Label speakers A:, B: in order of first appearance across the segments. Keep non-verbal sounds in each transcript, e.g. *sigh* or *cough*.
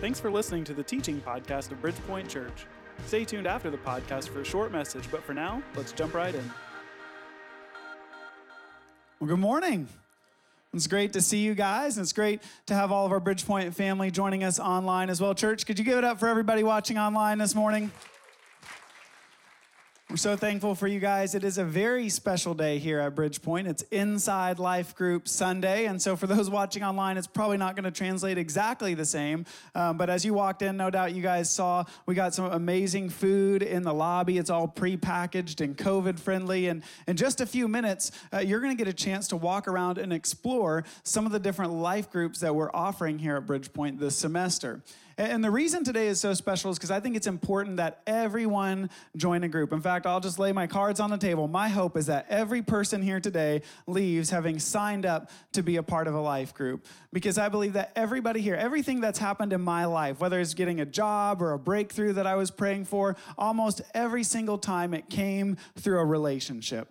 A: Thanks for listening to the teaching podcast of Bridgepoint Church. Stay tuned after the podcast for a short message, but for now, let's jump right in.
B: Well, good morning. It's great to see you guys, and it's great to have all of our Bridgepoint family joining us online as well. Church, could you give it up for everybody watching online this morning? We're so thankful for you guys. It is a very special day here at Bridgepoint. It's Inside Life Group Sunday. And so, for those watching online, it's probably not going to translate exactly the same. Um, but as you walked in, no doubt you guys saw we got some amazing food in the lobby. It's all pre-packaged and COVID friendly. And in just a few minutes, uh, you're going to get a chance to walk around and explore some of the different life groups that we're offering here at Bridgepoint this semester. And the reason today is so special is because I think it's important that everyone join a group. In fact, I'll just lay my cards on the table. My hope is that every person here today leaves having signed up to be a part of a life group. Because I believe that everybody here, everything that's happened in my life, whether it's getting a job or a breakthrough that I was praying for, almost every single time it came through a relationship.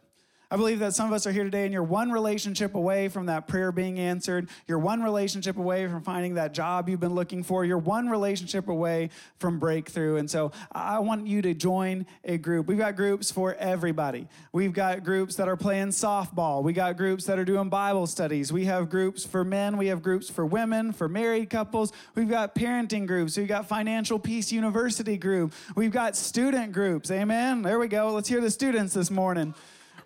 B: I believe that some of us are here today and you're one relationship away from that prayer being answered. You're one relationship away from finding that job you've been looking for. You're one relationship away from breakthrough. And so I want you to join a group. We've got groups for everybody. We've got groups that are playing softball. We got groups that are doing Bible studies. We have groups for men. We have groups for women, for married couples. We've got parenting groups. We've got Financial Peace University group. We've got student groups. Amen. There we go. Let's hear the students this morning.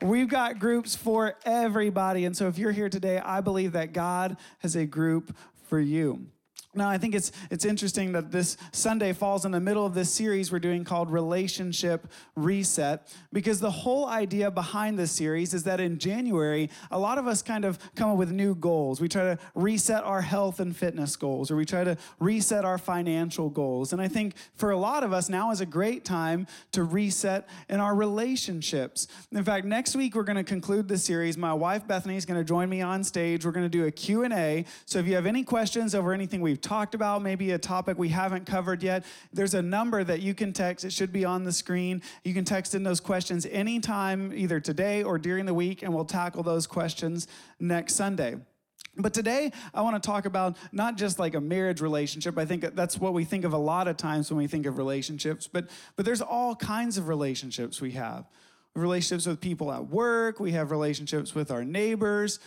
B: We've got groups for everybody. And so if you're here today, I believe that God has a group for you. Now, I think it's, it's interesting that this Sunday falls in the middle of this series we're doing called Relationship Reset, because the whole idea behind this series is that in January, a lot of us kind of come up with new goals. We try to reset our health and fitness goals, or we try to reset our financial goals. And I think for a lot of us, now is a great time to reset in our relationships. In fact, next week, we're going to conclude the series. My wife, Bethany, is going to join me on stage. We're going to do a Q&A. So if you have any questions over anything we've talked about, maybe a topic we haven't covered yet, there's a number that you can text. It should be on the screen. You can text in those questions anytime, either today or during the week, and we'll tackle those questions next Sunday. But today, I want to talk about not just like a marriage relationship. I think that's what we think of a lot of times when we think of relationships, but, but there's all kinds of relationships we have. Relationships with people at work, we have relationships with our neighbors,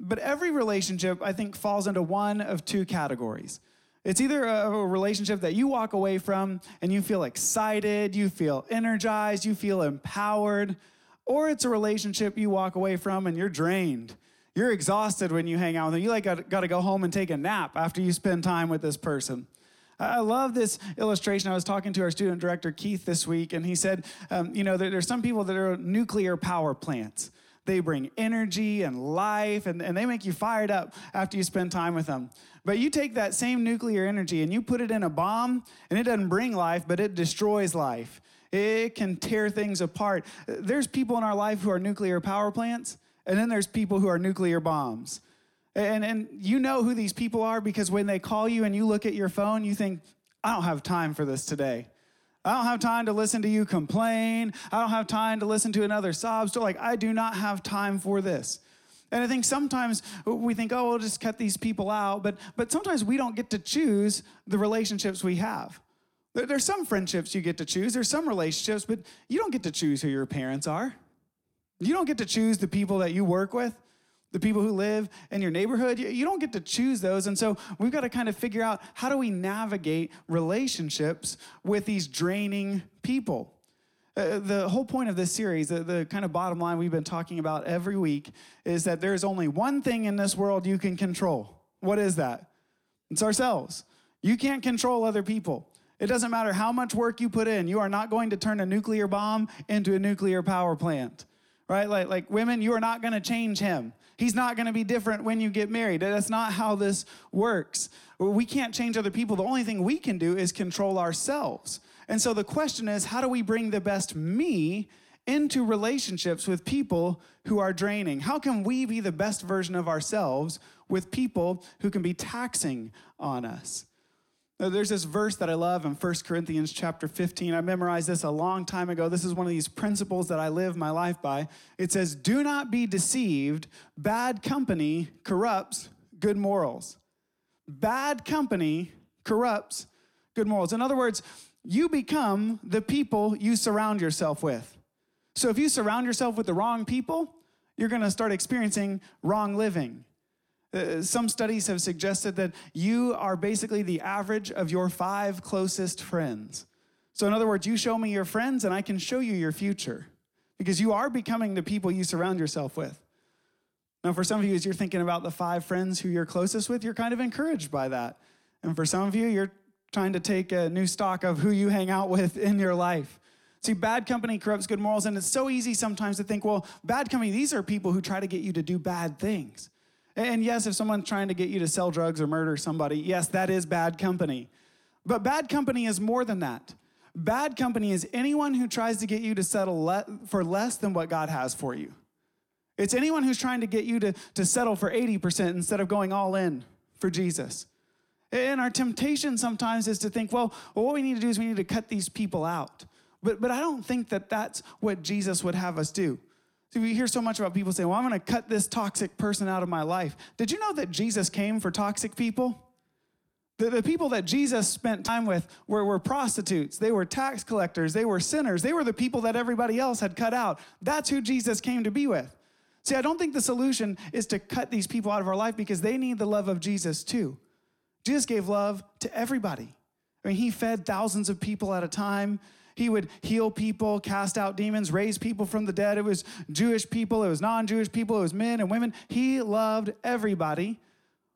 B: but every relationship, I think, falls into one of two categories. It's either a relationship that you walk away from and you feel excited, you feel energized, you feel empowered, or it's a relationship you walk away from and you're drained. You're exhausted when you hang out with them. You like got, to go home and take a nap after you spend time with this person. I love this illustration. I was talking to our student director, Keith, this week, and he said, um, you know, there, there's some people that are nuclear power plants. They bring energy and life, and, and they make you fired up after you spend time with them. But you take that same nuclear energy and you put it in a bomb, and it doesn't bring life, but it destroys life. It can tear things apart. There's people in our life who are nuclear power plants, and then there's people who are nuclear bombs. And, and you know who these people are because when they call you and you look at your phone, you think, I don't have time for this today. I don't have time to listen to you complain. I don't have time to listen to another sob story. Like, I do not have time for this. And I think sometimes we think, oh, we'll just cut these people out. But, but sometimes we don't get to choose the relationships we have. There's some friendships you get to choose, there's some relationships, but you don't get to choose who your parents are. You don't get to choose the people that you work with the people who live in your neighborhood. You don't get to choose those. And so we've got to kind of figure out how do we navigate relationships with these draining people. Uh, the whole point of this series, the, the kind of bottom line we've been talking about every week, is that there's only one thing in this world you can control. What is that? It's ourselves. You can't control other people. It doesn't matter how much work you put in, you are not going to turn a nuclear bomb into a nuclear power plant right? Like, like women, you are not going to change him. He's not going to be different when you get married. That's not how this works. We can't change other people. The only thing we can do is control ourselves. And so the question is how do we bring the best me into relationships with people who are draining? How can we be the best version of ourselves with people who can be taxing on us? There's this verse that I love in 1 Corinthians chapter 15. I memorized this a long time ago. This is one of these principles that I live my life by. It says, Do not be deceived. Bad company corrupts good morals. Bad company corrupts good morals. In other words, you become the people you surround yourself with. So if you surround yourself with the wrong people, you're going to start experiencing wrong living. Uh, some studies have suggested that you are basically the average of your five closest friends. So, in other words, you show me your friends and I can show you your future because you are becoming the people you surround yourself with. Now, for some of you, as you're thinking about the five friends who you're closest with, you're kind of encouraged by that. And for some of you, you're trying to take a new stock of who you hang out with in your life. See, bad company corrupts good morals, and it's so easy sometimes to think, well, bad company, these are people who try to get you to do bad things. And yes, if someone's trying to get you to sell drugs or murder somebody, yes, that is bad company. But bad company is more than that. Bad company is anyone who tries to get you to settle le- for less than what God has for you. It's anyone who's trying to get you to, to settle for 80% instead of going all in for Jesus. And our temptation sometimes is to think, well, what we need to do is we need to cut these people out. But, but I don't think that that's what Jesus would have us do. See, we hear so much about people saying, well, I'm going to cut this toxic person out of my life. Did you know that Jesus came for toxic people? The, the people that Jesus spent time with were, were prostitutes, they were tax collectors, they were sinners, they were the people that everybody else had cut out. That's who Jesus came to be with. See, I don't think the solution is to cut these people out of our life because they need the love of Jesus too. Jesus gave love to everybody. I mean, he fed thousands of people at a time. He would heal people, cast out demons, raise people from the dead. It was Jewish people, it was non Jewish people, it was men and women. He loved everybody,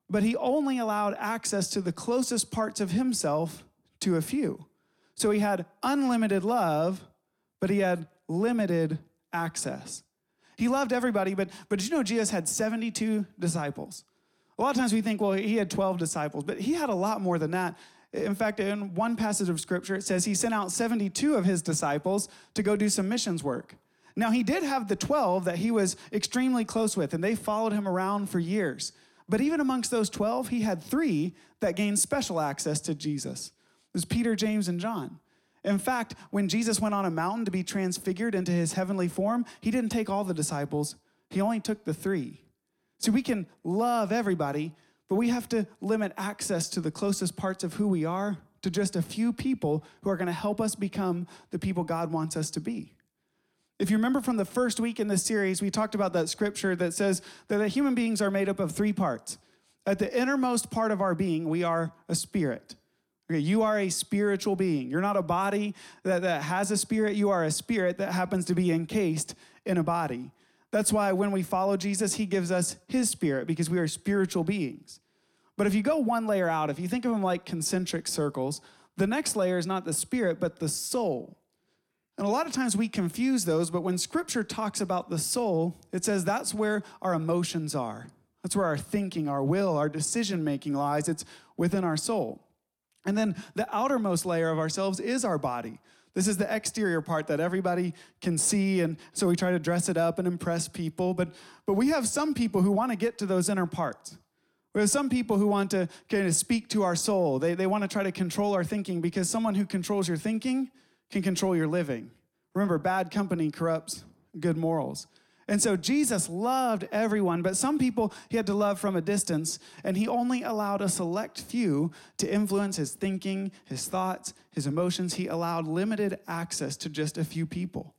B: but he only allowed access to the closest parts of himself to a few. So he had unlimited love, but he had limited access. He loved everybody, but, but did you know Jesus had 72 disciples? A lot of times we think, well, he had 12 disciples, but he had a lot more than that. In fact, in one passage of scripture, it says he sent out 72 of his disciples to go do some missions work. Now, he did have the 12 that he was extremely close with, and they followed him around for years. But even amongst those 12, he had three that gained special access to Jesus. It was Peter, James, and John. In fact, when Jesus went on a mountain to be transfigured into his heavenly form, he didn't take all the disciples, he only took the three. See, we can love everybody, but we have to limit access to the closest parts of who we are to just a few people who are going to help us become the people God wants us to be. If you remember from the first week in this series, we talked about that scripture that says that the human beings are made up of three parts. At the innermost part of our being, we are a spirit. Okay, you are a spiritual being. You're not a body that, that has a spirit. You are a spirit that happens to be encased in a body. That's why when we follow Jesus, he gives us his spirit because we are spiritual beings. But if you go one layer out, if you think of them like concentric circles, the next layer is not the spirit, but the soul. And a lot of times we confuse those, but when scripture talks about the soul, it says that's where our emotions are. That's where our thinking, our will, our decision making lies. It's within our soul. And then the outermost layer of ourselves is our body. This is the exterior part that everybody can see, and so we try to dress it up and impress people. But, but we have some people who want to get to those inner parts. We have some people who want to kind of speak to our soul. They, they want to try to control our thinking because someone who controls your thinking can control your living. Remember, bad company corrupts good morals. And so Jesus loved everyone, but some people he had to love from a distance, and he only allowed a select few to influence his thinking, his thoughts, his emotions. He allowed limited access to just a few people.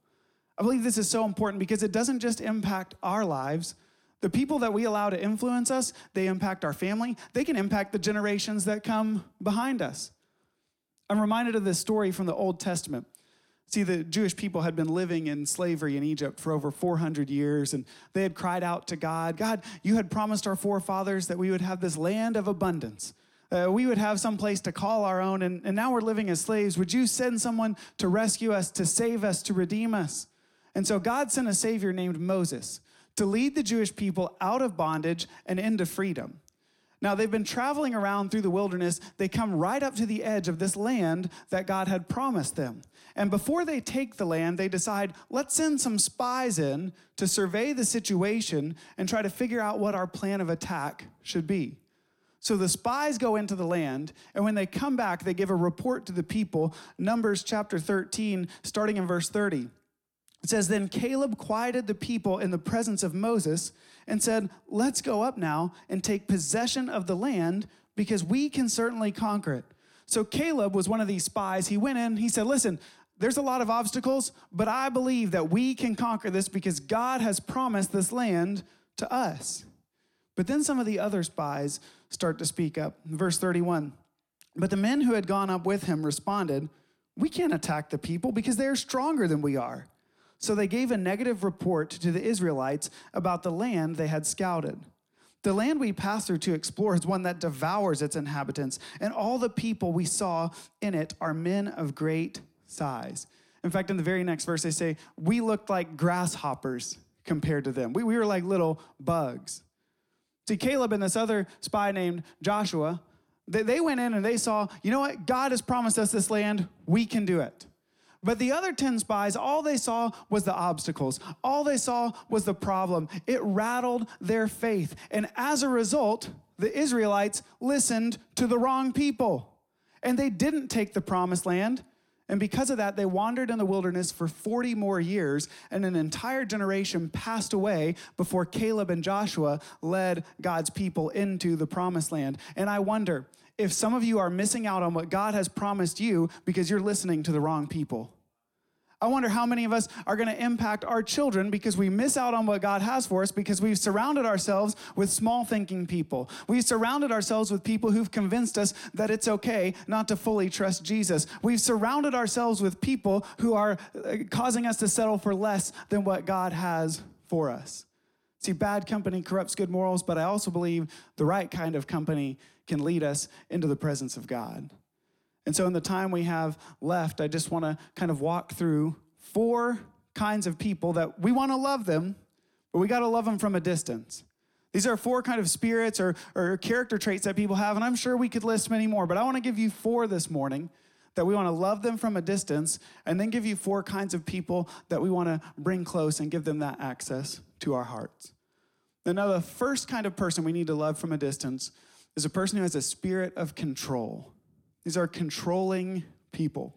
B: I believe this is so important because it doesn't just impact our lives. The people that we allow to influence us, they impact our family. They can impact the generations that come behind us. I'm reminded of this story from the Old Testament. See, the Jewish people had been living in slavery in Egypt for over 400 years, and they had cried out to God God, you had promised our forefathers that we would have this land of abundance. Uh, we would have some place to call our own, and, and now we're living as slaves. Would you send someone to rescue us, to save us, to redeem us? And so God sent a Savior named Moses to lead the Jewish people out of bondage and into freedom. Now, they've been traveling around through the wilderness. They come right up to the edge of this land that God had promised them. And before they take the land, they decide, let's send some spies in to survey the situation and try to figure out what our plan of attack should be. So the spies go into the land, and when they come back, they give a report to the people. Numbers chapter 13, starting in verse 30. It says, Then Caleb quieted the people in the presence of Moses and said, Let's go up now and take possession of the land because we can certainly conquer it. So Caleb was one of these spies. He went in, he said, Listen, there's a lot of obstacles, but I believe that we can conquer this because God has promised this land to us. But then some of the other spies start to speak up. Verse 31 But the men who had gone up with him responded, We can't attack the people because they are stronger than we are. So they gave a negative report to the Israelites about the land they had scouted. The land we passed through to explore is one that devours its inhabitants, and all the people we saw in it are men of great size. In fact, in the very next verse, they say, We looked like grasshoppers compared to them. We, we were like little bugs. See, Caleb and this other spy named Joshua, they, they went in and they saw, you know what? God has promised us this land. We can do it. But the other 10 spies, all they saw was the obstacles. All they saw was the problem. It rattled their faith. And as a result, the Israelites listened to the wrong people. And they didn't take the promised land. And because of that, they wandered in the wilderness for 40 more years, and an entire generation passed away before Caleb and Joshua led God's people into the promised land. And I wonder if some of you are missing out on what God has promised you because you're listening to the wrong people. I wonder how many of us are going to impact our children because we miss out on what God has for us because we've surrounded ourselves with small thinking people. We've surrounded ourselves with people who've convinced us that it's okay not to fully trust Jesus. We've surrounded ourselves with people who are uh, causing us to settle for less than what God has for us. See, bad company corrupts good morals, but I also believe the right kind of company can lead us into the presence of God. And so, in the time we have left, I just want to kind of walk through four kinds of people that we want to love them, but we got to love them from a distance. These are four kind of spirits or, or character traits that people have, and I'm sure we could list many more, but I want to give you four this morning that we want to love them from a distance, and then give you four kinds of people that we want to bring close and give them that access to our hearts. Now, the first kind of person we need to love from a distance is a person who has a spirit of control. These are controlling people.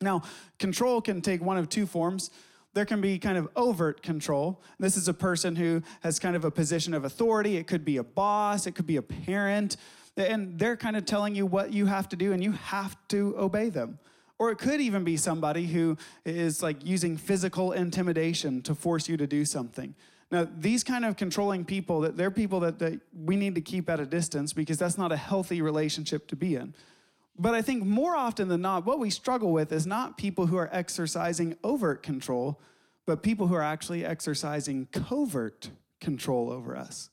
B: Now, control can take one of two forms. There can be kind of overt control. This is a person who has kind of a position of authority. It could be a boss, it could be a parent, and they're kind of telling you what you have to do and you have to obey them. Or it could even be somebody who is like using physical intimidation to force you to do something. Now, these kind of controlling people, that they're people that, that we need to keep at a distance because that's not a healthy relationship to be in. But I think more often than not, what we struggle with is not people who are exercising overt control, but people who are actually exercising covert control over us.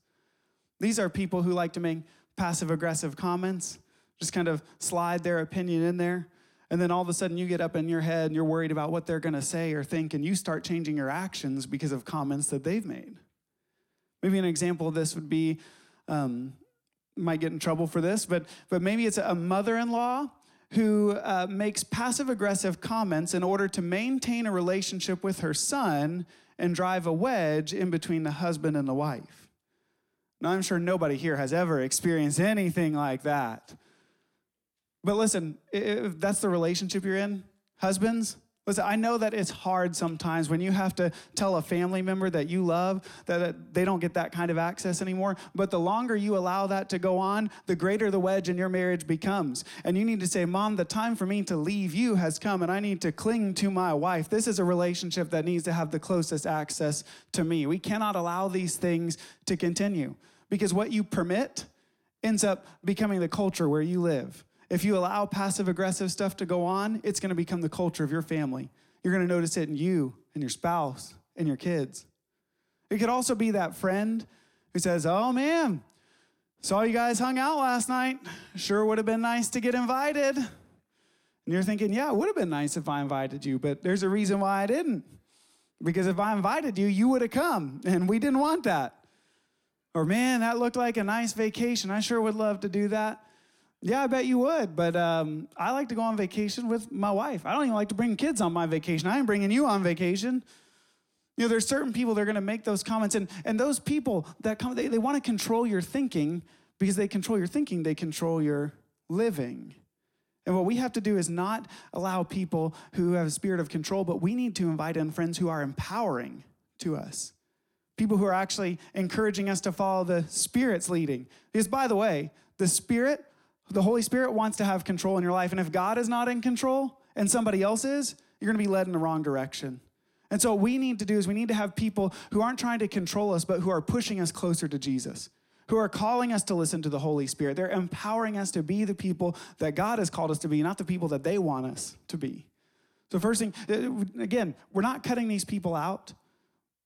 B: These are people who like to make passive aggressive comments, just kind of slide their opinion in there. And then all of a sudden you get up in your head and you're worried about what they're going to say or think, and you start changing your actions because of comments that they've made. Maybe an example of this would be um, might get in trouble for this, but, but maybe it's a mother in law who uh, makes passive aggressive comments in order to maintain a relationship with her son and drive a wedge in between the husband and the wife. Now, I'm sure nobody here has ever experienced anything like that. But listen, if that's the relationship you're in, husbands, Listen, I know that it's hard sometimes when you have to tell a family member that you love that they don't get that kind of access anymore. But the longer you allow that to go on, the greater the wedge in your marriage becomes. And you need to say, Mom, the time for me to leave you has come, and I need to cling to my wife. This is a relationship that needs to have the closest access to me. We cannot allow these things to continue because what you permit ends up becoming the culture where you live. If you allow passive aggressive stuff to go on, it's going to become the culture of your family. You're going to notice it in you and your spouse and your kids. It could also be that friend who says, Oh man, saw you guys hung out last night. Sure would have been nice to get invited. And you're thinking, Yeah, it would have been nice if I invited you, but there's a reason why I didn't. Because if I invited you, you would have come, and we didn't want that. Or, man, that looked like a nice vacation. I sure would love to do that. Yeah, I bet you would. But um, I like to go on vacation with my wife. I don't even like to bring kids on my vacation. I am bringing you on vacation. You know, there's certain people that are going to make those comments, and and those people that come, they, they want to control your thinking because they control your thinking, they control your living. And what we have to do is not allow people who have a spirit of control, but we need to invite in friends who are empowering to us. People who are actually encouraging us to follow the Spirit's leading. Because, by the way, the Spirit The Holy Spirit wants to have control in your life. And if God is not in control and somebody else is, you're going to be led in the wrong direction. And so, what we need to do is we need to have people who aren't trying to control us, but who are pushing us closer to Jesus, who are calling us to listen to the Holy Spirit. They're empowering us to be the people that God has called us to be, not the people that they want us to be. So, first thing, uh, again, we're not cutting these people out.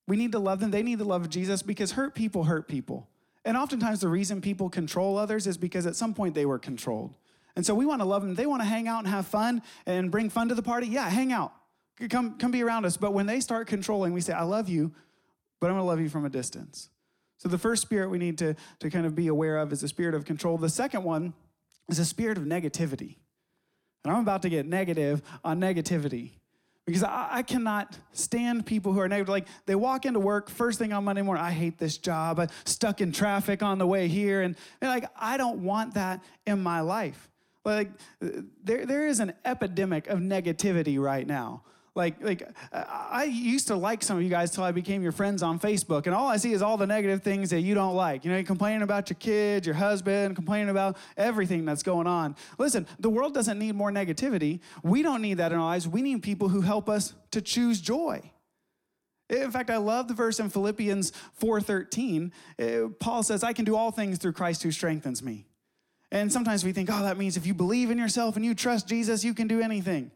B: We need to love them. They need the love of Jesus because hurt people hurt people. And oftentimes, the reason people control others is because at some point they were controlled. And so we want to love them. They want to hang out and have fun and bring fun to the party. Yeah, hang out. Come, come be around us. But when they start controlling, we say, I love you, but I'm going to love you from a distance. So the first spirit we need to, to kind of be aware of is the spirit of control. The second one is a spirit of negativity. And I'm about to get negative on negativity because I, I, cannot stand people who are negative. Like they walk into work first thing on Monday morning, I hate this job. I'm stuck in traffic on the way here. And, and like, I don't want that in my life. Like there, there is an epidemic of negativity right now. Like, like I used to like some of you guys till I became your friends on Facebook, and all I see is all the negative things that you don't like. You know, you're complaining about your kids, your husband, complaining about everything that's going on. Listen, the world doesn't need more negativity. We don't need that in our lives. We need people who help us to choose joy. In fact, I love the verse in Philippians 4:13. Uh, Paul says, "I can do all things through Christ who strengthens me." And sometimes we think, "Oh, that means if you believe in yourself and you trust Jesus, you can do anything."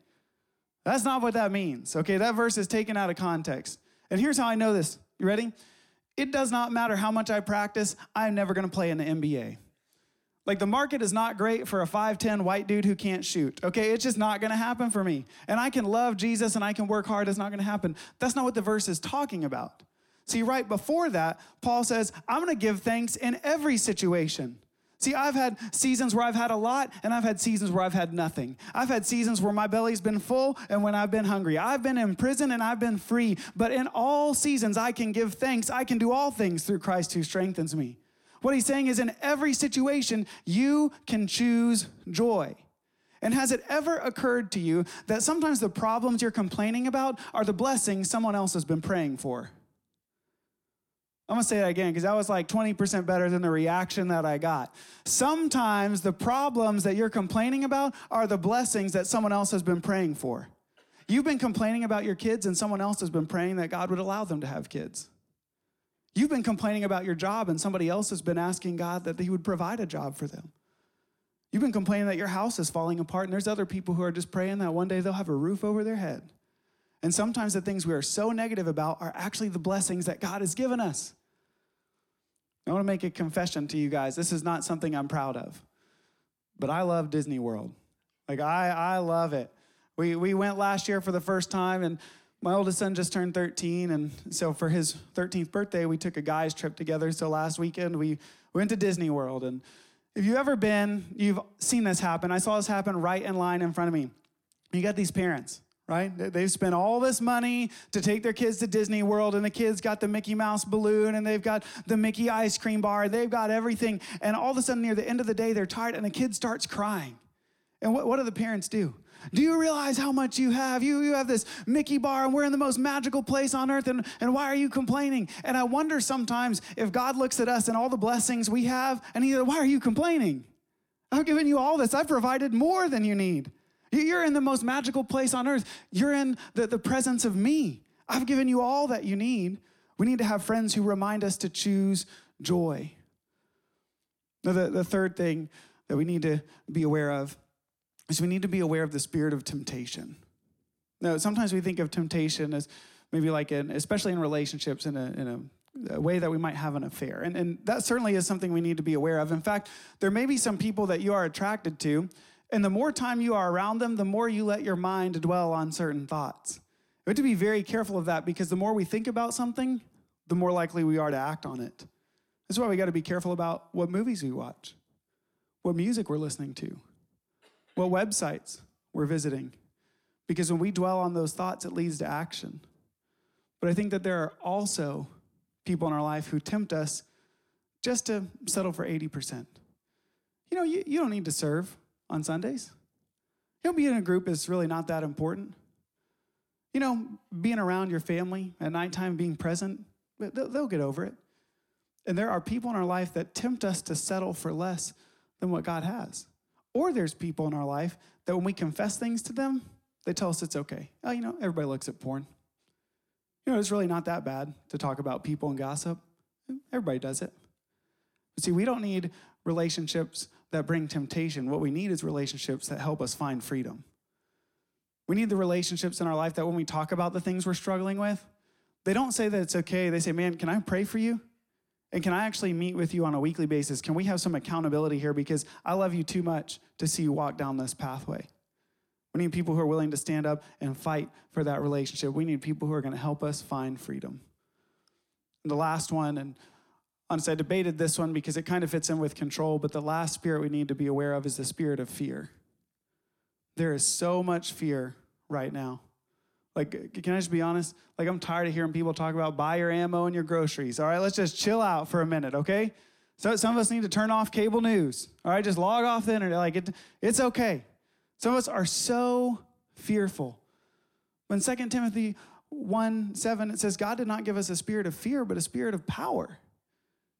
B: That's not what that means, okay? That verse is taken out of context. And here's how I know this. You ready? It does not matter how much I practice, I'm never gonna play in the NBA. Like the market is not great for a 5'10 white dude who can't shoot. Okay, it's just not gonna happen for me. And I can love Jesus and I can work hard, it's not gonna happen. That's not what the verse is talking about. See, right before that, Paul says, I'm gonna give thanks in every situation. See, I've had seasons where I've had a lot, and I've had seasons where I've had nothing. I've had seasons where my belly's been full and when I've been hungry. I've been in prison and I've been free. But in all seasons, I can give thanks. I can do all things through Christ who strengthens me. What he's saying is, in every situation, you can choose joy. And has it ever occurred to you that sometimes the problems you're complaining about are the blessings someone else has been praying for? I'm gonna say that again because that was like 20% better than the reaction that I got. Sometimes the problems that you're complaining about are the blessings that someone else has been praying for. You've been complaining about your kids, and someone else has been praying that God would allow them to have kids. You've been complaining about your job, and somebody else has been asking God that He would provide a job for them. You've been complaining that your house is falling apart, and there's other people who are just praying that one day they'll have a roof over their head. And sometimes the things we are so negative about are actually the blessings that God has given us. I want to make a confession to you guys. This is not something I'm proud of, but I love Disney World. Like, I, I love it. We, we went last year for the first time, and my oldest son just turned 13. And so for his 13th birthday, we took a guy's trip together. So last weekend, we went to Disney World. And if you've ever been, you've seen this happen. I saw this happen right in line in front of me. You got these parents right? They've spent all this money to take their kids to Disney World, and the kids got the Mickey Mouse balloon, and they've got the Mickey ice cream bar, they've got everything. And all of a sudden, near the end of the day, they're tired, and the kid starts crying. And what, what do the parents do? Do you realize how much you have? You, you have this Mickey bar, and we're in the most magical place on earth, and, and why are you complaining? And I wonder sometimes if God looks at us and all the blessings we have, and He says, Why are you complaining? I've given you all this, I've provided more than you need. You're in the most magical place on earth. You're in the, the presence of me. I've given you all that you need. We need to have friends who remind us to choose joy. Now, the, the third thing that we need to be aware of is we need to be aware of the spirit of temptation. Now, sometimes we think of temptation as maybe like, in, especially in relationships, in a, in a, a way that we might have an affair. And, and that certainly is something we need to be aware of. In fact, there may be some people that you are attracted to and the more time you are around them, the more you let your mind dwell on certain thoughts. We have to be very careful of that because the more we think about something, the more likely we are to act on it. That's why we got to be careful about what movies we watch, what music we're listening to, what websites we're visiting. Because when we dwell on those thoughts, it leads to action. But I think that there are also people in our life who tempt us just to settle for 80%. You know, you, you don't need to serve on Sundays. You know, being in a group is really not that important. You know, being around your family at nighttime, being present, they'll, get over it. And there are people in our life that tempt us to settle for less than what God has. Or there's people in our life that when we confess things to them, they tell us it's okay. Oh, you know, everybody looks at porn. You know, it's really not that bad to talk about people and gossip. Everybody does it. But see, we don't need relationships that bring temptation. What we need is relationships that help us find freedom. We need the relationships in our life that when we talk about the things we're struggling with, they don't say that it's okay. They say, man, can I pray for you? And can I actually meet with you on a weekly basis? Can we have some accountability here? Because I love you too much to see you walk down this pathway. We need people who are willing to stand up and fight for that relationship. We need people who are going to help us find freedom. And the last one, and honestly, I debated this one because it kind of fits in with control, but the last spirit we need to be aware of is the spirit of fear. There is so much fear right now. Like, can I just be honest? Like, I'm tired of hearing people talk about buy your ammo and your groceries. All right, let's just chill out for a minute, okay? So some of us need to turn off cable news. All right, just log off the internet. Like, it, it's okay. Some of us are so fearful. When 2 Timothy 1 7, it says, God did not give us a spirit of fear, but a spirit of power.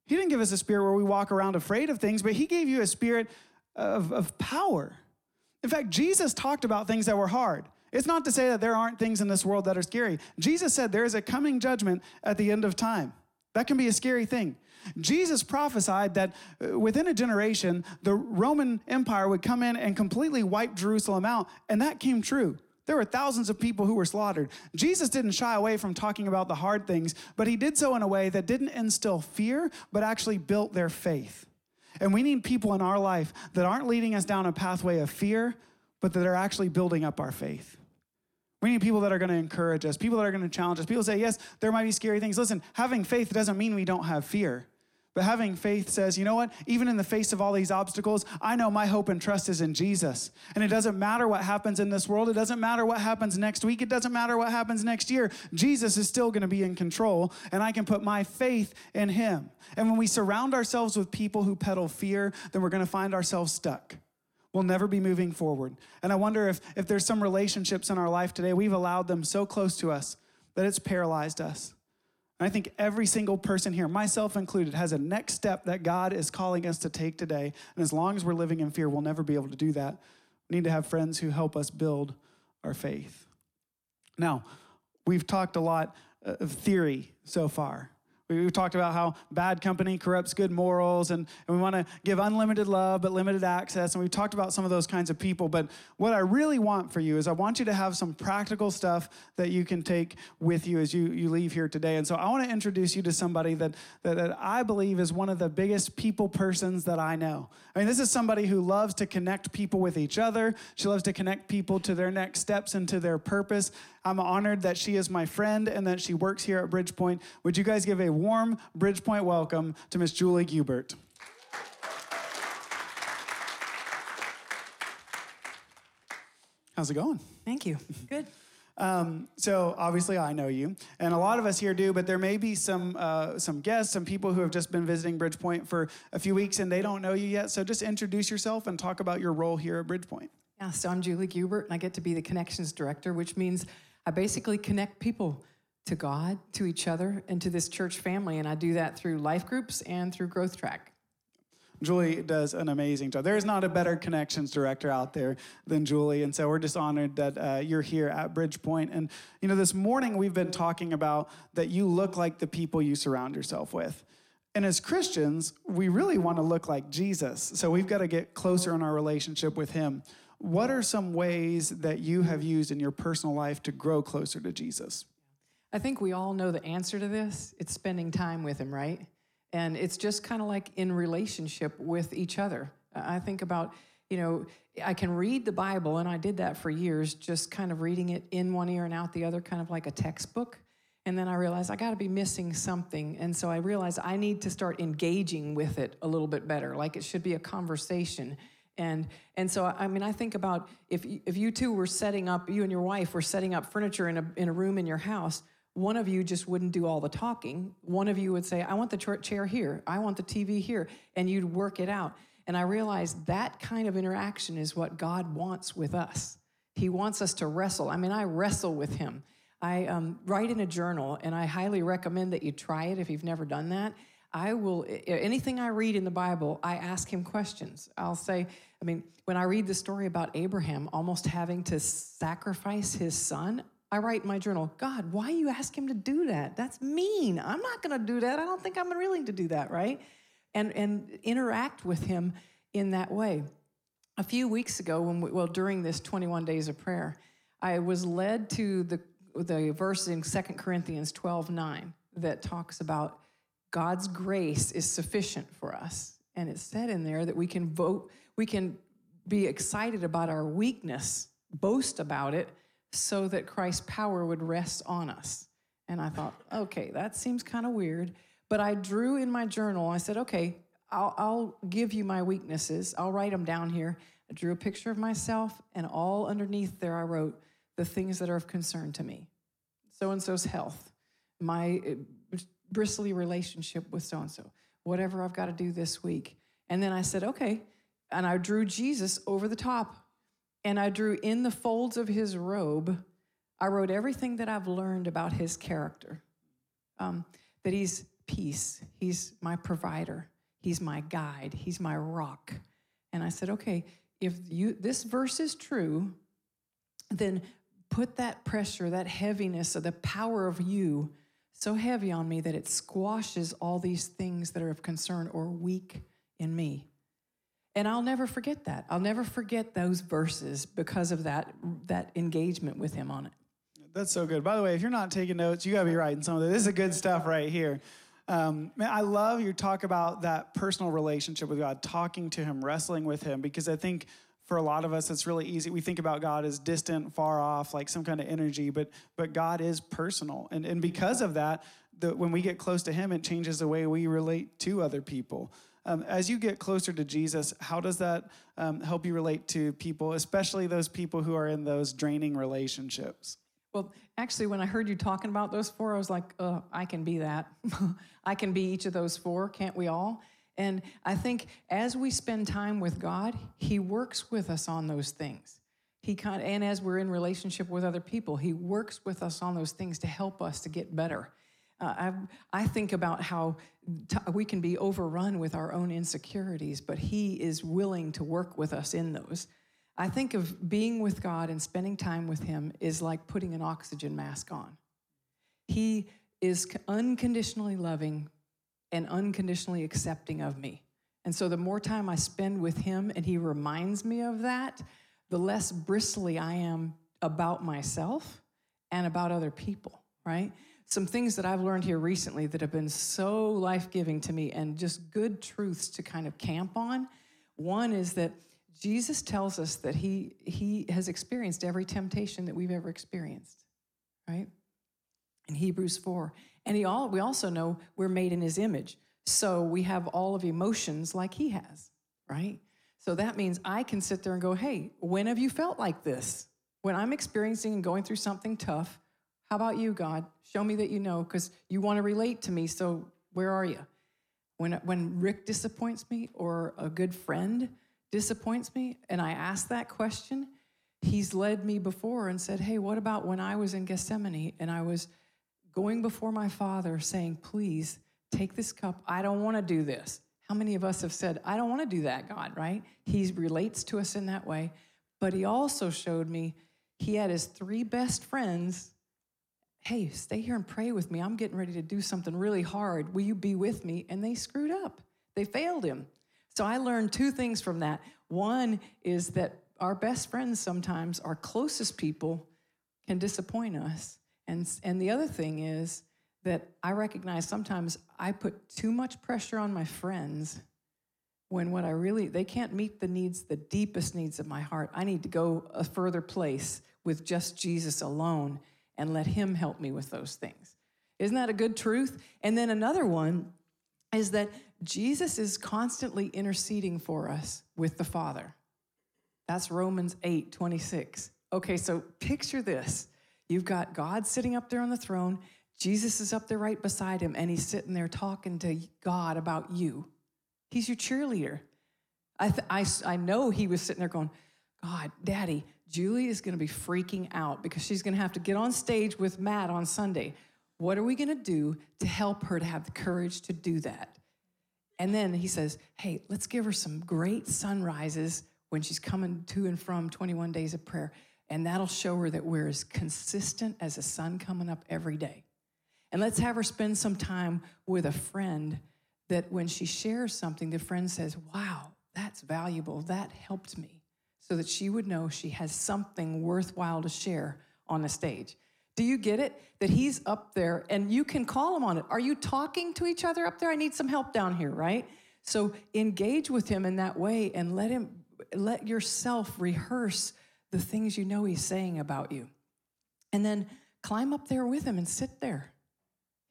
B: He didn't give us a spirit where we walk around afraid of things, but He gave you a spirit of, of power. In fact, Jesus talked about things that were hard. It's not to say that there aren't things in this world that are scary. Jesus said there is a coming judgment at the end of time. That can be a scary thing. Jesus prophesied that uh, within a generation, the Roman Empire would come in and completely wipe Jerusalem out, and that came true. There were thousands of people who were slaughtered. Jesus didn't shy away from talking about the hard things, but he did so in a way that didn't instill fear, but actually built their faith. And we need people in our life that aren't leading us down a pathway of fear, but that are actually building up our faith. We need people that are going to encourage us, people that are going to challenge us. People say, yes, there might be scary things. Listen, having faith doesn't mean we don't have fear. But having faith says, you know what? Even in the face of all these obstacles, I know my hope and trust is in Jesus. And it doesn't matter what happens in this world. It doesn't matter what happens next week. It doesn't matter what happens next year. Jesus is still going to be in control, and I can put my faith in Him. And when we surround ourselves with people who peddle fear, then we're going to find ourselves stuck. We'll never be moving forward. And I wonder if, if there's some relationships in our life today, we've allowed them so close to us that it's paralyzed us. And I think every single person here, myself included, has a next step that God is calling us to take today. And as long as we're living in fear, we'll never be able to do that. We need to have friends who help us build our faith. Now, we've talked a lot uh, of theory so far. We've talked about how bad company corrupts good morals, and, and we want to give unlimited love but limited access. And we've talked about some of those kinds of people. But what I really want for you is I want you to have some practical stuff that you can take with you as you, you leave here today. And so I want to introduce you to somebody that, that, that I believe is one of the biggest people persons that I know. I mean, this is somebody who loves to connect people with each other, she loves to connect people to their next steps and to their purpose. I'm honored that she is my friend and that she works here at Bridgepoint. Would you guys give a warm Bridgepoint welcome to Miss Julie Gubert? How's it going?
C: Thank you. Good.
B: Um, so obviously I know you, and a lot of us here do, but there may be some uh, some guests, some people who have just been visiting Bridgepoint for a few weeks and they don't know you yet. So just introduce yourself and talk about your role here at Bridgepoint.
C: Yeah, so I'm Julie Gubert, and I get to be the connections director, which means I basically connect people to God, to each other, and to this church family. And I do that through life groups and through Growth Track.
B: Julie does an amazing job. There's not a better connections director out there than Julie. And so we're just honored that uh, you're here at Bridgepoint. And, you know, this morning we've been talking about that you look like the people you surround yourself with. And as Christians, we really want to look like Jesus. So we've got to get closer in our relationship with Him. What are some ways that you have used in your personal life to grow closer to Jesus?
C: I think we all know the answer to this. It's spending time with Him, right? And it's just kind of like in relationship with each other. I think about, you know, I can read the Bible, and I did that for years, just kind of reading it in one ear and out the other, kind of like a textbook. And then I realized I got to be missing something. And so I realized I need to start engaging with it a little bit better, like it should be a conversation. And, and so, I mean, I think about if, if you two were setting up, you and your wife were setting up furniture in a, in a room in your house, one of you just wouldn't do all the talking. One of you would say, I want the chair here, I want the TV here, and you'd work it out. And I realized that kind of interaction is what God wants with us. He wants us to wrestle. I mean, I wrestle with Him. I um, write in a journal, and I highly recommend that you try it if you've never done that. I will, anything I read in the Bible, I ask him questions. I'll say, I mean, when I read the story about Abraham almost having to sacrifice his son, I write my journal, God, why you ask him to do that? That's mean. I'm not going to do that. I don't think I'm willing to do that, right? And, and interact with him in that way. A few weeks ago, when we, well, during this 21 days of prayer, I was led to the, the verse in 2 Corinthians 12 9 that talks about God's grace is sufficient for us. And it said in there that we can vote, we can be excited about our weakness, boast about it, so that Christ's power would rest on us. And I thought, okay, that seems kind of weird. But I drew in my journal, I said, okay, I'll, I'll, give you my weaknesses. I'll write them down here. I drew a picture of myself, and all underneath there I wrote the things that are of concern to me. So and so's health, my uh, bristly relationship with so and so, whatever I've got to do this week. And then I said, okay. And I drew Jesus over the top and I drew in the folds of his robe, I wrote everything that I've learned about his character um, that he's peace, he's my provider, he's my guide, he's my rock. And I said, okay, if you this verse is true, then put that pressure, that heaviness, or the power of you so heavy on me that it squashes all these things that are of concern or weak in me. And I'll never forget that. I'll never forget those verses because of that, that engagement with him on it.
B: That's so good. By the way, if you're not taking notes, you got to be writing some of this. This is good stuff right here. Um, man, I love your talk about that personal relationship with God, talking to Him, wrestling with Him, because I think for a lot of us, it's really easy. We think about God as distant, far off, like some kind of energy, but but God is personal, and and because of that, the, when we get close to Him, it changes the way we relate to other people. Um, as you get closer to Jesus, how does that um, help you relate to people, especially those people who are in those draining relationships?
C: Well, actually, when I heard you talking about those four, I was like, uh, I can be that. *laughs* I can be each of those four, can't we all? And I think as we spend time with God, He works with us on those things. He kind of, and as we're in relationship with other people, He works with us on those things to help us to get better. Uh, I, I think about how t- we can be overrun with our own insecurities, but He is willing to work with us in those. I think of being with God and spending time with Him is like putting an oxygen mask on. He is unconditionally loving and unconditionally accepting of me. And so the more time I spend with Him and He reminds me of that, the less bristly I am about myself and about other people, right? Some things that I've learned here recently that have been so life giving to me and just good truths to kind of camp on. One is that Jesus tells us that he, he has experienced every temptation that we've ever experienced, right? In Hebrews 4. And he all, we also know we're made in his image. So we have all of emotions like he has, right? So that means I can sit there and go, hey, when have you felt like this? When I'm experiencing and going through something tough, how about you, God? Show me that you know, because you want to relate to me. So where are you? When, when Rick disappoints me or a good friend disappoints me, and I ask that question, he's led me before and said, Hey, what about when I was in Gethsemane and I was going before my father saying, Please take this cup. I don't want to do this. How many of us have said, I don't want to do that, God, right? He relates to us in that way. But he also showed me he had his three best friends hey, stay here and pray with me. I'm getting ready to do something really hard. Will you be with me? And they screwed up, they failed him. So I learned two things from that. One is that our best friends sometimes, our closest people, can disappoint us. And, and the other thing is that I recognize sometimes I put too much pressure on my friends when what I really, they can't meet the needs, the deepest needs of my heart. I need to go a further place with just Jesus alone and let Him help me with those things. Isn't that a good truth? And then another one is that Jesus is constantly interceding for us with the Father. That's Romans 8 26. Okay, so picture this. You've got God sitting up there on the throne, Jesus is up there right beside him, and he's sitting there talking to God about you. He's your cheerleader. I, th- I, I know he was sitting there going, God, Daddy, Julie is going to be freaking out because she's going to have to get on stage with Matt on Sunday. What are we going to do to help her to have the courage to do that? And then he says, Hey, let's give her some great sunrises when she's coming to and from 21 days of prayer. And that'll show her that we're as consistent as the sun coming up every day. And let's have her spend some time with a friend that when she shares something, the friend says, Wow, that's valuable. That helped me. So that she would know she has something worthwhile to share on the stage. Do you get it? That he's up there and you can call him on it. Are you talking to each other up there? I need some help down here, right? So engage with him in that way and let him let yourself rehearse the things you know he's saying about you. And then climb up there with him and sit there.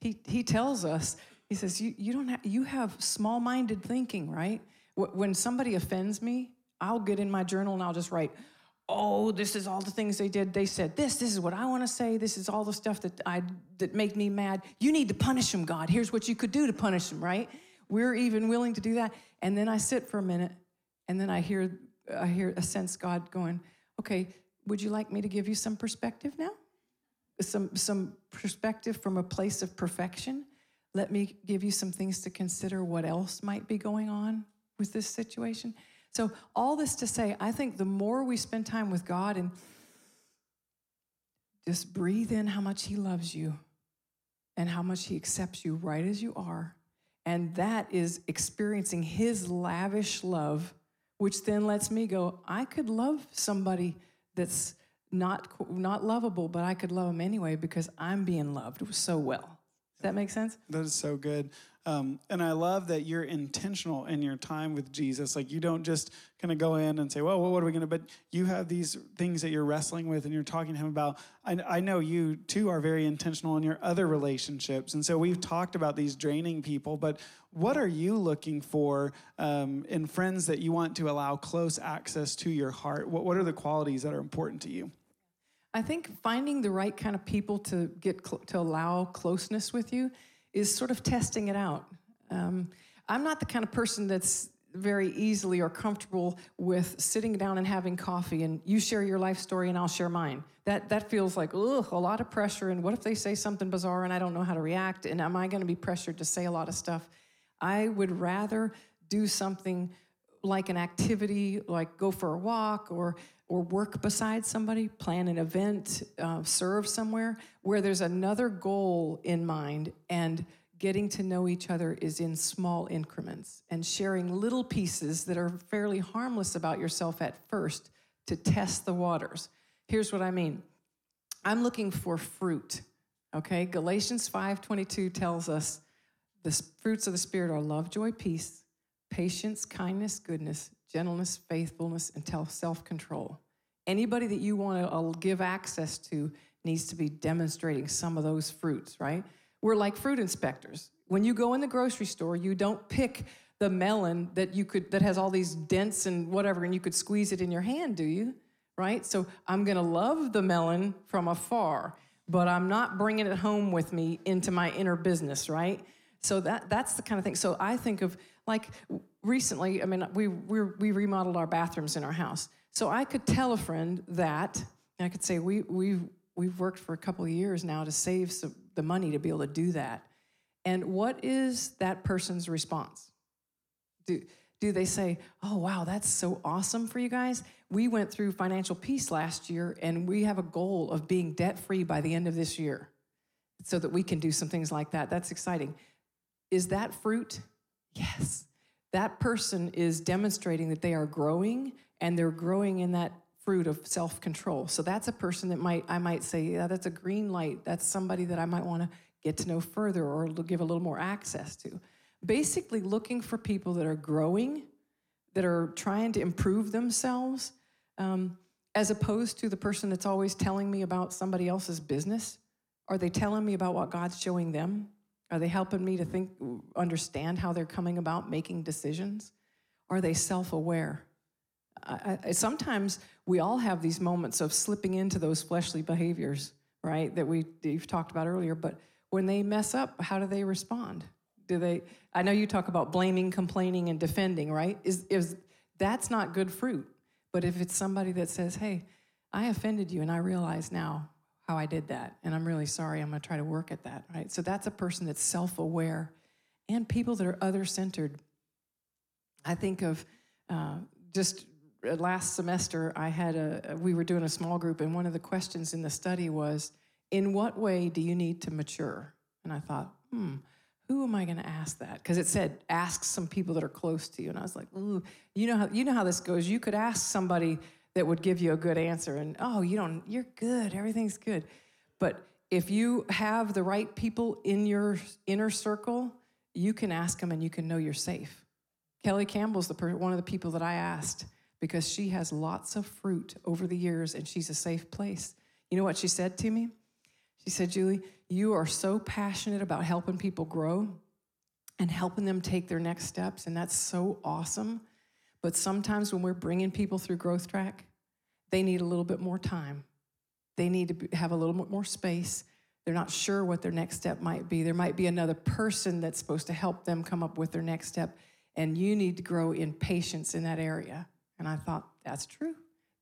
C: He he tells us, he says, you, you don't have you have small-minded thinking, right? When somebody offends me, I'll get in my journal and I'll just write, oh, this is all the things they did. They said this, this is what I want to say. This is all the stuff that I that make me mad. You need to punish them, God. Here's what you could do to punish them, right? We're even willing to do that. And then I sit for a minute and then I hear I hear a sense God going, okay, would you like me to give you some perspective now? Some some perspective from a place of perfection. Let me give you some things to consider what else might be going on with this situation. So, all this to say, I think the more we spend time with God and just breathe in how much He loves you and how much He accepts you right as you are, and that is experiencing His lavish love, which then lets me go, I could love somebody that's not, not lovable, but I could love them anyway because I'm being loved so well. Does that make sense?
B: That is so good. Um, and I love that you're intentional in your time with Jesus. Like you don't just kind of go in and say, well, what are we going to, but you have these things that you're wrestling with and you're talking to him about. I, I know you too are very intentional in your other relationships. And so we've talked about these draining people, but what are you looking for um, in friends that you want to allow close access to your heart? What, what are the qualities that are important to you?
C: I think finding the right kind of people to get cl- to allow closeness with you is sort of testing it out. Um, I'm not the kind of person that's very easily or comfortable with sitting down and having coffee and you share your life story and I'll share mine. That that feels like ugh, a lot of pressure and what if they say something bizarre and I don't know how to react and am I going to be pressured to say a lot of stuff? I would rather do something like an activity like go for a walk or or work beside somebody, plan an event, uh, serve somewhere where there's another goal in mind and getting to know each other is in small increments and sharing little pieces that are fairly harmless about yourself at first to test the waters. Here's what I mean. I'm looking for fruit. Okay? Galatians 5:22 tells us the fruits of the spirit are love, joy, peace, patience, kindness, goodness, gentleness, faithfulness, and self control. Anybody that you want to uh, give access to needs to be demonstrating some of those fruits, right? We're like fruit inspectors. When you go in the grocery store, you don't pick the melon that you could that has all these dents and whatever and you could squeeze it in your hand, do you? Right? So I'm going to love the melon from afar, but I'm not bringing it home with me into my inner business, right? So that that's the kind of thing. So I think of like recently, I mean, we we remodeled our bathrooms in our house. So I could tell a friend that, I could say, we we've we've worked for a couple of years now to save some, the money to be able to do that. And what is that person's response? Do do they say, "Oh wow, that's so awesome for you guys"? We went through financial peace last year, and we have a goal of being debt free by the end of this year, so that we can do some things like that. That's exciting. Is that fruit? Yes. That person is demonstrating that they are growing and they're growing in that fruit of self-control. So that's a person that might I might say, yeah, that's a green light. That's somebody that I might want to get to know further or give a little more access to. Basically looking for people that are growing, that are trying to improve themselves, um, as opposed to the person that's always telling me about somebody else's business. Are they telling me about what God's showing them? Are they helping me to think, understand how they're coming about making decisions? Are they self aware? sometimes we all have these moments of slipping into those fleshly behaviors, right? That we you've talked about earlier. But when they mess up, how do they respond? Do they? I know you talk about blaming, complaining, and defending, right? Is is that's not good fruit. But if it's somebody that says, "Hey, I offended you, and I realize now how I did that. And I'm really sorry. I'm going to try to work at that, right? So that's a person that's self aware and people that are other centered. I think of uh, just uh, last semester, I had a, we were doing a small group, and one of the questions in the study was, In what way do you need to mature? And I thought, hmm, who am I going to ask that? Because it said, ask some people that are close to you. And I was like, ooh, you know how, you know how this goes. You could ask somebody that would give you a good answer, and oh, you don't, you're good, everything's good. But if you have the right people in your inner circle, you can ask them and you can know you're safe. Kelly Campbell's the per- one of the people that I asked because she has lots of fruit over the years and she's a safe place. You know what she said to me? She said, Julie, you are so passionate about helping people grow and helping them take their next steps, and that's so awesome. But sometimes when we're bringing people through Growth Track, they need a little bit more time. They need to have a little bit more space. They're not sure what their next step might be. There might be another person that's supposed to help them come up with their next step, and you need to grow in patience in that area. And I thought, that's true.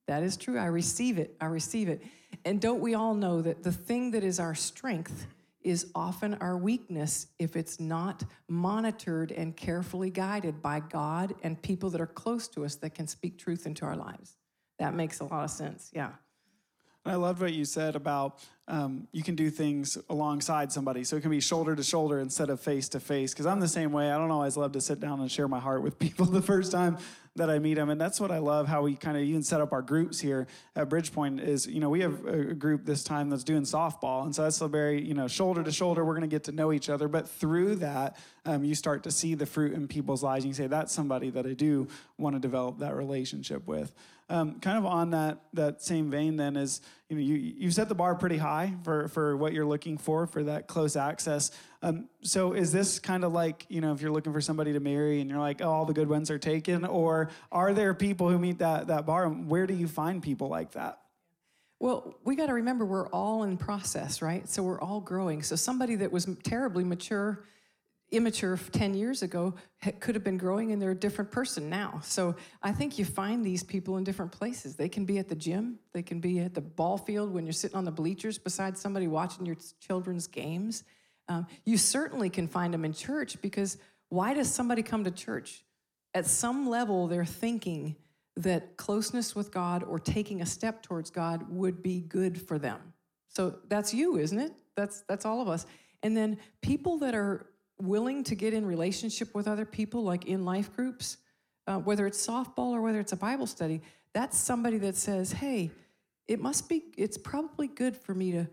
C: That is true. I receive it. I receive it. And don't we all know that the thing that is our strength is often our weakness if it's not monitored and carefully guided by God and people that are close to us that can speak truth into our lives? That makes a lot of sense. Yeah.
B: I loved what you said about um, you can do things alongside somebody. So it can be shoulder to shoulder instead of face to face. Because I'm the same way. I don't always love to sit down and share my heart with *laughs* people the first time that I meet them. And that's what I love how we kind of even set up our groups here at Bridgepoint is, you know, we have a group this time that's doing softball. And so that's a very, you know, shoulder to shoulder, we're going to get to know each other. But through that, um, you start to see the fruit in people's lives. And you say, that's somebody that I do want to develop that relationship with. Um, kind of on that that same vein, then is you know you you set the bar pretty high for for what you're looking for for that close access. Um, so is this kind of like you know if you're looking for somebody to marry and you're like oh all the good ones are taken, or are there people who meet that that bar? Where do you find people like that?
C: Well, we got to remember we're all in process, right? So we're all growing. So somebody that was terribly mature immature 10 years ago could have been growing and they're a different person now. So I think you find these people in different places. They can be at the gym, they can be at the ball field when you're sitting on the bleachers beside somebody watching your children's games. Um, you certainly can find them in church because why does somebody come to church? At some level, they're thinking that closeness with God or taking a step towards God would be good for them. So that's you, isn't it? That's that's all of us. And then people that are willing to get in relationship with other people, like in life groups, uh, whether it's softball or whether it's a Bible study, that's somebody that says, hey, it must be, it's probably good for me to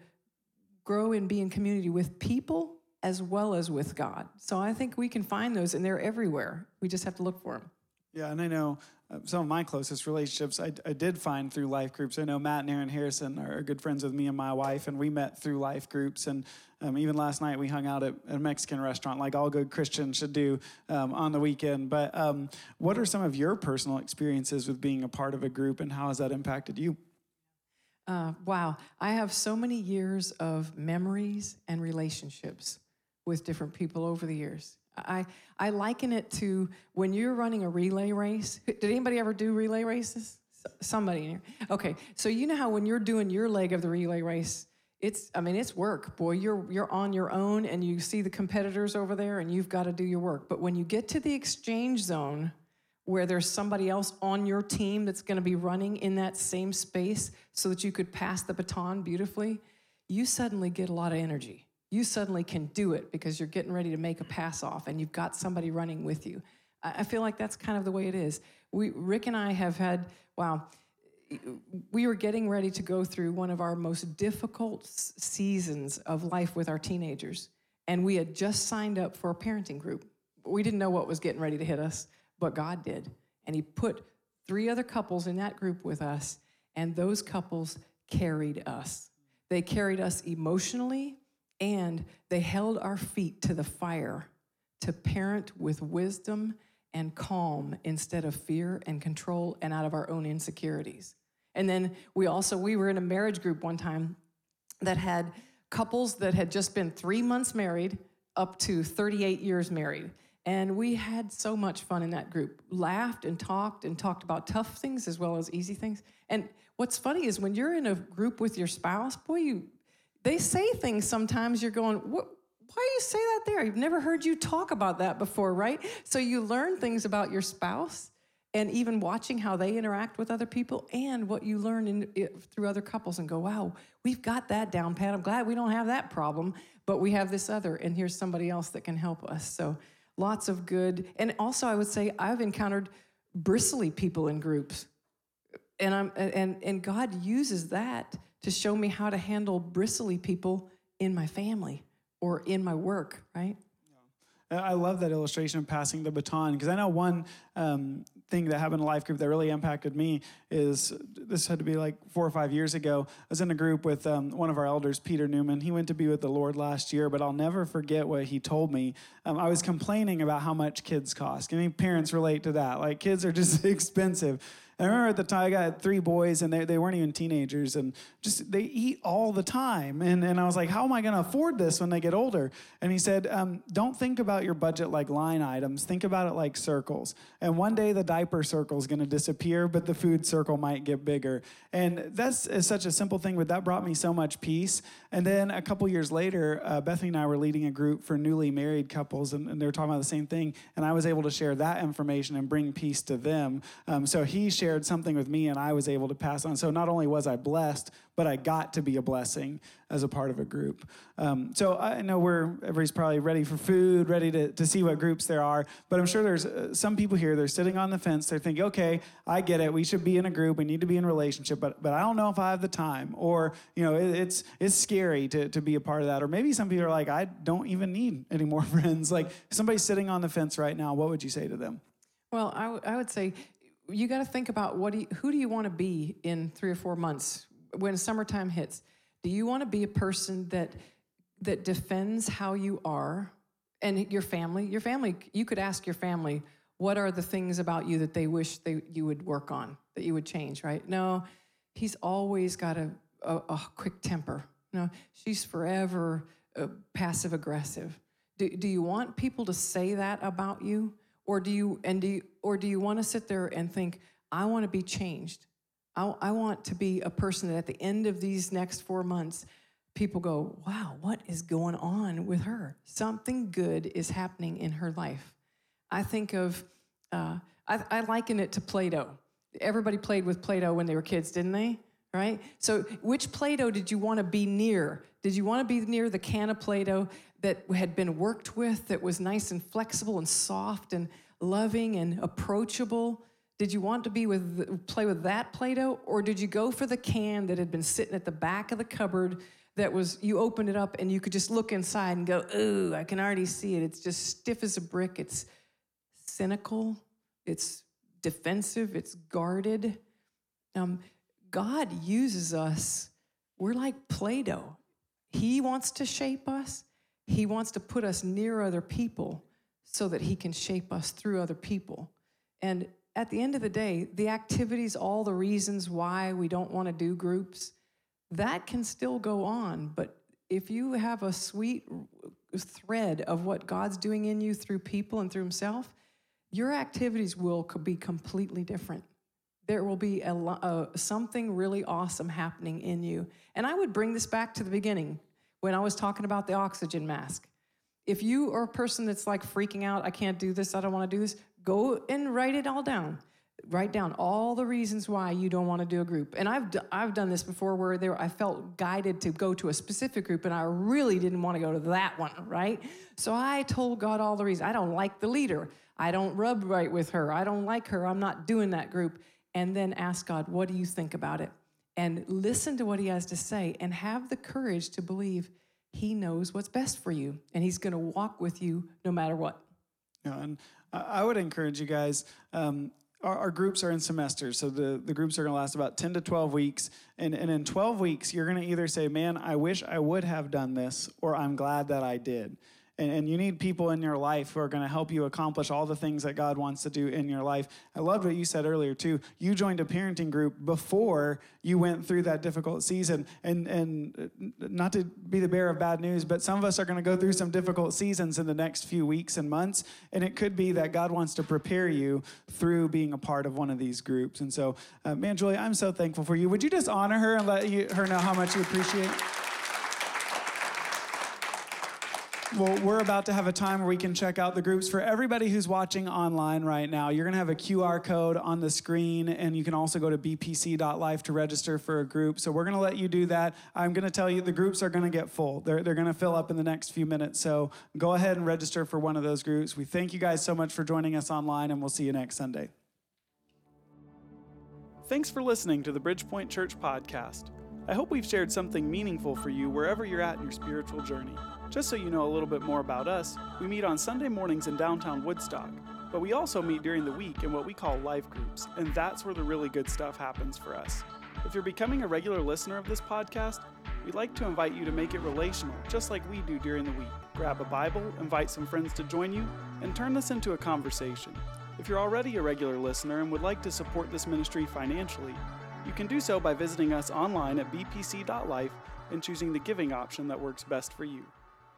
C: grow and be in community with people as well as with God. So I think we can find those, and they're everywhere. We just have to look for them.
B: Yeah, and I know some of my closest relationships I, I, did find through life groups. I know Matt and Aaron Harrison are good friends with me and my wife, and we met through life groups. And um, even last night we hung out at a Mexican restaurant, like all good Christians should do um, on the weekend. But um, what are some of your personal experiences with being a part of a group, and how has that impacted you?
C: Uh, wow, I have so many years of memories and relationships with different people over the years. I, I liken it to when you're running a relay race. Did anybody ever do relay races? Somebody in here. Okay, so you know how when you're doing your leg of the relay race, it's I mean it's work, boy. You're you're on your own and you see the competitors over there and you've got to do your work. But when you get to the exchange zone where there's somebody else on your team that's going to be running in that same space so that you could pass the baton beautifully, you suddenly get a lot of energy you suddenly can do it because you're getting ready to make a pass off and you've got somebody running with you. I feel like that's kind of the way it is. We, Rick and I have had, wow, we were getting ready to go through one of our most difficult seasons of life with our teenagers. And we had just signed up for a parenting group. We didn't know what was getting ready to hit us, but God did. And He put three other couples in that group with us, and those couples carried us. They carried us emotionally, and they held our feet to the fire to parent with wisdom and calm instead of fear and control and out of our own insecurities. And then we also we were in a marriage group one time that had couples that had just been 3 months married up to 38 years married. And we had so much fun in that group. Laughed and talked and talked about tough things as well as easy things. And what's funny is when you're in a group with your spouse, boy, you they say things sometimes you're going, what, why do you say that there? I've never heard you talk about that before, right? So you learn things about your spouse and even watching how they interact with other people and what you learn in, through other couples and go, wow, we've got that down pat. I'm glad we don't have that problem, but we have this other, and here's somebody else that can help us. So lots of good. And also, I would say I've encountered bristly people in groups. And, I'm, and, and God uses that to show me how to handle bristly people in my family or in my work, right?
B: I love that illustration of passing the baton because I know one um, thing that happened in life group that really impacted me is this had to be like four or five years ago. I was in a group with um, one of our elders, Peter Newman. He went to be with the Lord last year, but I'll never forget what he told me. Um, I was complaining about how much kids cost. I mean, parents relate to that. Like, kids are just *laughs* expensive. I remember at the time I got three boys and they, they weren't even teenagers and just they eat all the time. And, and I was like, how am I going to afford this when they get older? And he said, um, don't think about your budget like line items. Think about it like circles. And one day the diaper circle is going to disappear, but the food circle might get bigger. And that's such a simple thing, but that brought me so much peace. And then a couple years later, uh, Bethany and I were leading a group for newly married couples and, and they were talking about the same thing. And I was able to share that information and bring peace to them. Um, so he shared something with me and I was able to pass on. So not only was I blessed, but I got to be a blessing as a part of a group. Um, so I know we're everybody's probably ready for food, ready to, to see what groups there are. But I'm sure there's uh, some people here. They're sitting on the fence. They're thinking, okay, I get it. We should be in a group. We need to be in relationship. But but I don't know if I have the time, or you know, it, it's it's scary to to be a part of that. Or maybe some people are like, I don't even need any more *laughs* friends. Like somebody's sitting on the fence right now. What would you say to them?
C: Well, I, w- I would say you got to think about what do you, who do you want to be in three or four months when summertime hits. Do you want to be a person that that defends how you are and your family? Your family, you could ask your family, what are the things about you that they wish they you would work on, that you would change, right? No, he's always got a, a, a quick temper. No, she's forever uh, passive aggressive. Do, do you want people to say that about you? Or do you and do you, or do you want to sit there and think, I want to be changed? I, I want to be a person that at the end of these next four months, people go, wow, what is going on with her? Something good is happening in her life. I think of, uh, I, I liken it to Play Doh. Everybody played with Play Doh when they were kids, didn't they? Right? So, which Play Doh did you want to be near? Did you want to be near the can of Play Doh that had been worked with, that was nice and flexible and soft and loving and approachable? Did you want to be with play with that Play-Doh, or did you go for the can that had been sitting at the back of the cupboard that was you opened it up and you could just look inside and go, ooh, I can already see it. It's just stiff as a brick. It's cynical. It's defensive. It's guarded. Um, God uses us. We're like Play-Doh. He wants to shape us. He wants to put us near other people so that he can shape us through other people. And at the end of the day, the activities, all the reasons why we don't want to do groups, that can still go on. But if you have a sweet thread of what God's doing in you through people and through Himself, your activities will be completely different. There will be a, a, something really awesome happening in you. And I would bring this back to the beginning when I was talking about the oxygen mask. If you are a person that's like freaking out, I can't do this, I don't want to do this, go and write it all down. Write down all the reasons why you don't want to do a group. And I've, d- I've done this before where there, I felt guided to go to a specific group and I really didn't want to go to that one, right? So I told God all the reasons. I don't like the leader. I don't rub right with her. I don't like her. I'm not doing that group. And then ask God, what do you think about it? And listen to what he has to say and have the courage to believe he knows what's best for you and he's going to walk with you no matter what.
B: Yeah, and I would encourage you guys. Um, our, our, groups are in semesters, so the, the groups are going to last about 10 to 12 weeks. And, and in 12 weeks, you're going to either say, Man, I wish I would have done this, or I'm glad that I did. And, and you need people in your life who are going to help you accomplish all the things that God wants to do in your life. I loved what you said earlier, too. You joined a parenting group before you went through that difficult season. And, and not to be the bearer of bad news, but some of us are going to go through some difficult seasons in the next few weeks and months. And it could be that God wants to prepare you through being a part of one of these groups. And so, uh, man, Julie, I'm so thankful for you. Would you just honor her and let you, her know how much you appreciate
D: Well, we're about to have a time where we can check out the groups. For everybody who's watching online right now, you're going to have a QR code on the screen, and you can also go to bpc.life to register for a group. So we're going to let you do that. I'm going to tell you the groups are going to get full. They're, they're going to fill up in the next few minutes. So go ahead and register for one of those groups. We thank you guys so much for joining us online, and we'll see you next Sunday.
B: Thanks for listening to the Bridgepoint Church podcast. I hope we've shared something meaningful for you wherever you're at in your spiritual journey. Just so you know a little bit more about us, we meet on Sunday mornings in downtown Woodstock, but we also meet during the week in what we call life groups, and that's where the really good stuff happens for us. If you're becoming a regular listener of this podcast, we'd like to invite you to make it relational, just like we do during the week. Grab a Bible, invite some friends to join you, and turn this into a conversation. If you're already a regular listener and would like to support this ministry financially, you can do so by visiting us online at bpc.life and choosing the giving option that works best for you.